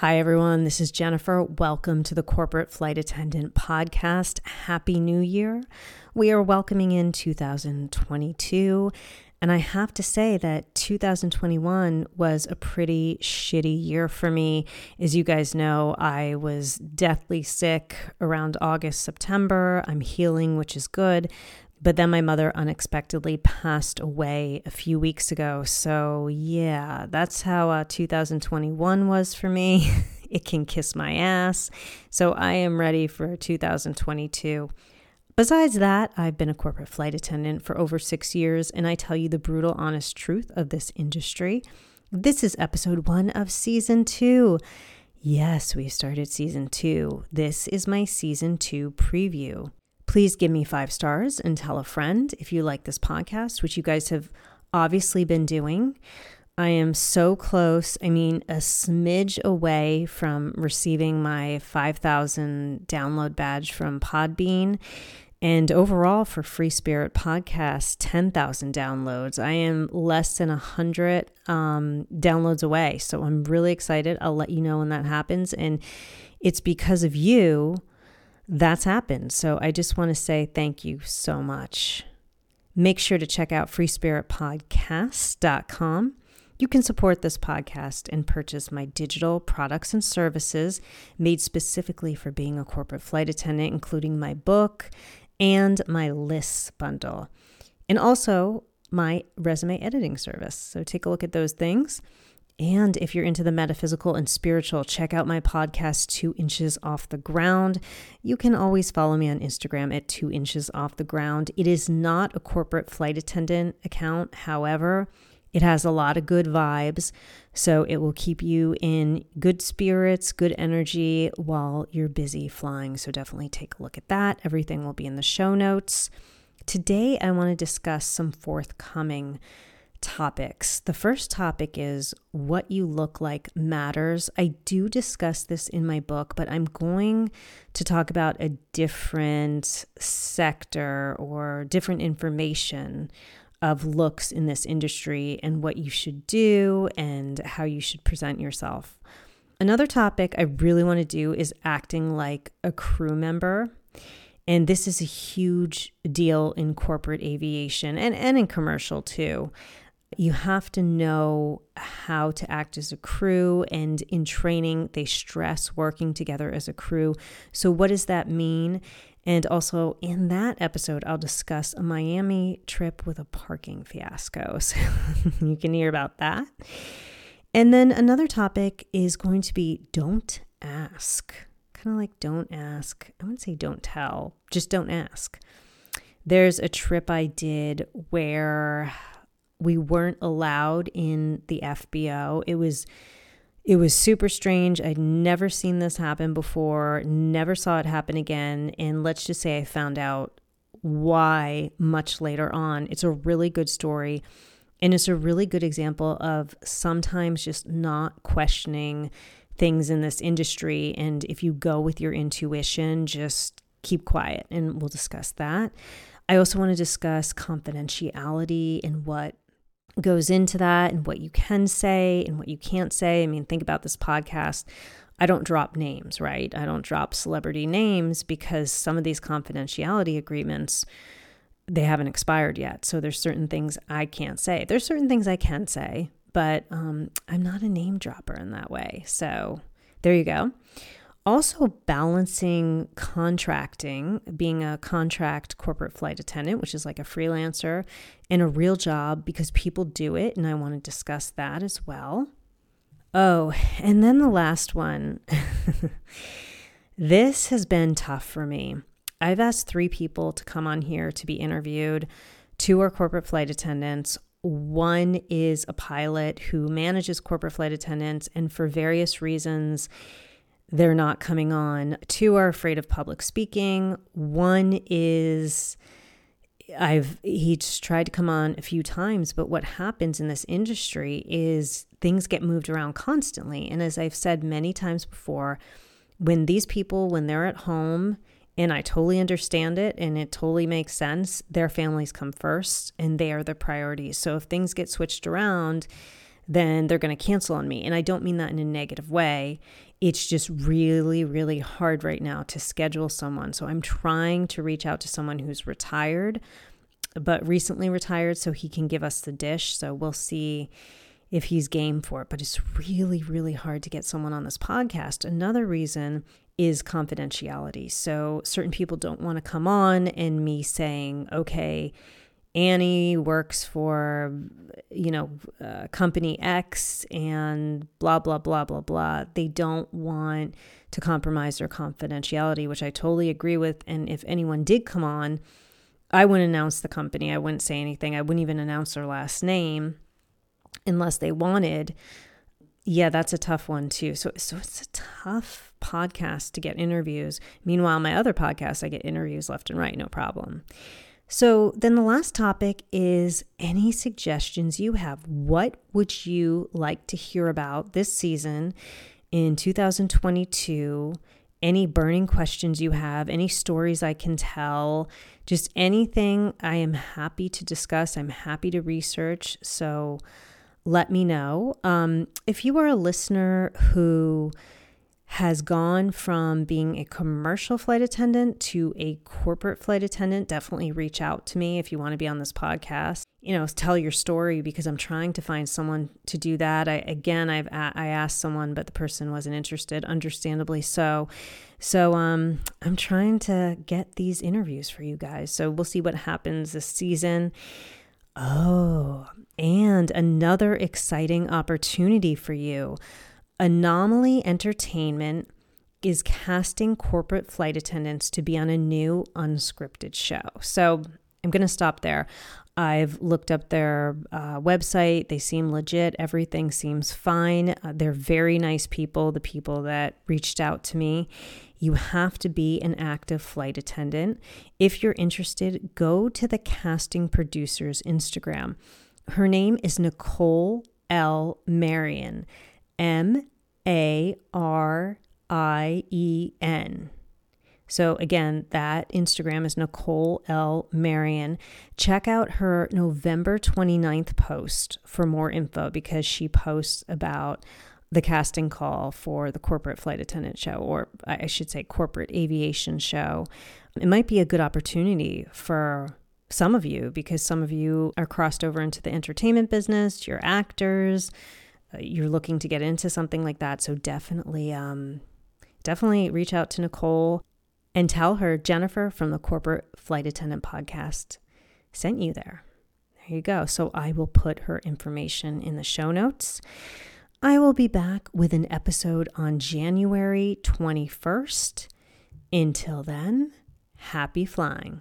Hi, everyone. This is Jennifer. Welcome to the Corporate Flight Attendant Podcast. Happy New Year. We are welcoming in 2022. And I have to say that 2021 was a pretty shitty year for me. As you guys know, I was deathly sick around August, September. I'm healing, which is good. But then my mother unexpectedly passed away a few weeks ago. So, yeah, that's how uh, 2021 was for me. it can kiss my ass. So, I am ready for 2022. Besides that, I've been a corporate flight attendant for over six years, and I tell you the brutal, honest truth of this industry. This is episode one of season two. Yes, we started season two. This is my season two preview. Please give me five stars and tell a friend if you like this podcast, which you guys have obviously been doing. I am so close. I mean, a smidge away from receiving my 5,000 download badge from Podbean. And overall, for Free Spirit Podcast, 10,000 downloads. I am less than 100 um, downloads away. So I'm really excited. I'll let you know when that happens. And it's because of you that's happened. So I just want to say thank you so much. Make sure to check out freespiritpodcast.com. You can support this podcast and purchase my digital products and services made specifically for being a corporate flight attendant, including my book and my lists bundle, and also my resume editing service. So take a look at those things. And if you're into the metaphysical and spiritual, check out my podcast, Two Inches Off the Ground. You can always follow me on Instagram at Two Inches Off the Ground. It is not a corporate flight attendant account. However, it has a lot of good vibes. So it will keep you in good spirits, good energy while you're busy flying. So definitely take a look at that. Everything will be in the show notes. Today, I want to discuss some forthcoming topics. The first topic is what you look like matters. I do discuss this in my book, but I'm going to talk about a different sector or different information of looks in this industry and what you should do and how you should present yourself. Another topic I really want to do is acting like a crew member. And this is a huge deal in corporate aviation and, and in commercial too. You have to know how to act as a crew, and in training, they stress working together as a crew. So, what does that mean? And also, in that episode, I'll discuss a Miami trip with a parking fiasco. So, you can hear about that. And then another topic is going to be don't ask. Kind of like don't ask. I wouldn't say don't tell, just don't ask. There's a trip I did where we weren't allowed in the FBO. It was it was super strange. I'd never seen this happen before, never saw it happen again, and let's just say I found out why much later on. It's a really good story. And it's a really good example of sometimes just not questioning things in this industry. And if you go with your intuition, just keep quiet. And we'll discuss that. I also want to discuss confidentiality and what goes into that and what you can say and what you can't say. I mean, think about this podcast. I don't drop names, right? I don't drop celebrity names because some of these confidentiality agreements they haven't expired yet. So there's certain things I can't say. There's certain things I can say, but um, I'm not a name dropper in that way. So there you go. Also, balancing contracting, being a contract corporate flight attendant, which is like a freelancer, and a real job because people do it. And I want to discuss that as well. Oh, and then the last one. this has been tough for me. I've asked three people to come on here to be interviewed. Two are corporate flight attendants. One is a pilot who manages corporate flight attendants, and for various reasons, they're not coming on. Two are afraid of public speaking. One is I've he's tried to come on a few times, but what happens in this industry is things get moved around constantly. And as I've said many times before, when these people when they're at home and I totally understand it and it totally makes sense, their families come first and they are the priorities. So if things get switched around, then they're going to cancel on me. And I don't mean that in a negative way. It's just really, really hard right now to schedule someone. So I'm trying to reach out to someone who's retired, but recently retired, so he can give us the dish. So we'll see if he's game for it. But it's really, really hard to get someone on this podcast. Another reason is confidentiality. So certain people don't want to come on and me saying, okay, Annie works for, you know, uh, company X and blah, blah, blah, blah, blah. They don't want to compromise their confidentiality, which I totally agree with. And if anyone did come on, I wouldn't announce the company. I wouldn't say anything. I wouldn't even announce their last name unless they wanted. Yeah, that's a tough one too. So, so it's a tough podcast to get interviews. Meanwhile, my other podcast, I get interviews left and right, no problem. So, then the last topic is any suggestions you have. What would you like to hear about this season in 2022? Any burning questions you have, any stories I can tell, just anything I am happy to discuss. I'm happy to research. So, let me know. Um, if you are a listener who has gone from being a commercial flight attendant to a corporate flight attendant, definitely reach out to me if you want to be on this podcast. You know, tell your story because I'm trying to find someone to do that. I again, I've I asked someone, but the person wasn't interested, understandably so. So um, I'm trying to get these interviews for you guys. So we'll see what happens this season. Oh, and another exciting opportunity for you. Anomaly Entertainment is casting corporate flight attendants to be on a new unscripted show. So I'm going to stop there. I've looked up their uh, website. They seem legit. Everything seems fine. Uh, they're very nice people, the people that reached out to me. You have to be an active flight attendant. If you're interested, go to the casting producer's Instagram. Her name is Nicole L. Marien, M A R I E N. So, again, that Instagram is Nicole L. Marien. Check out her November 29th post for more info because she posts about the casting call for the corporate flight attendant show, or I should say, corporate aviation show. It might be a good opportunity for some of you because some of you are crossed over into the entertainment business, you're actors, you're looking to get into something like that. So definitely, um, definitely reach out to Nicole and tell her Jennifer from the Corporate Flight Attendant podcast sent you there. There you go. So I will put her information in the show notes. I will be back with an episode on January 21st. Until then, happy flying.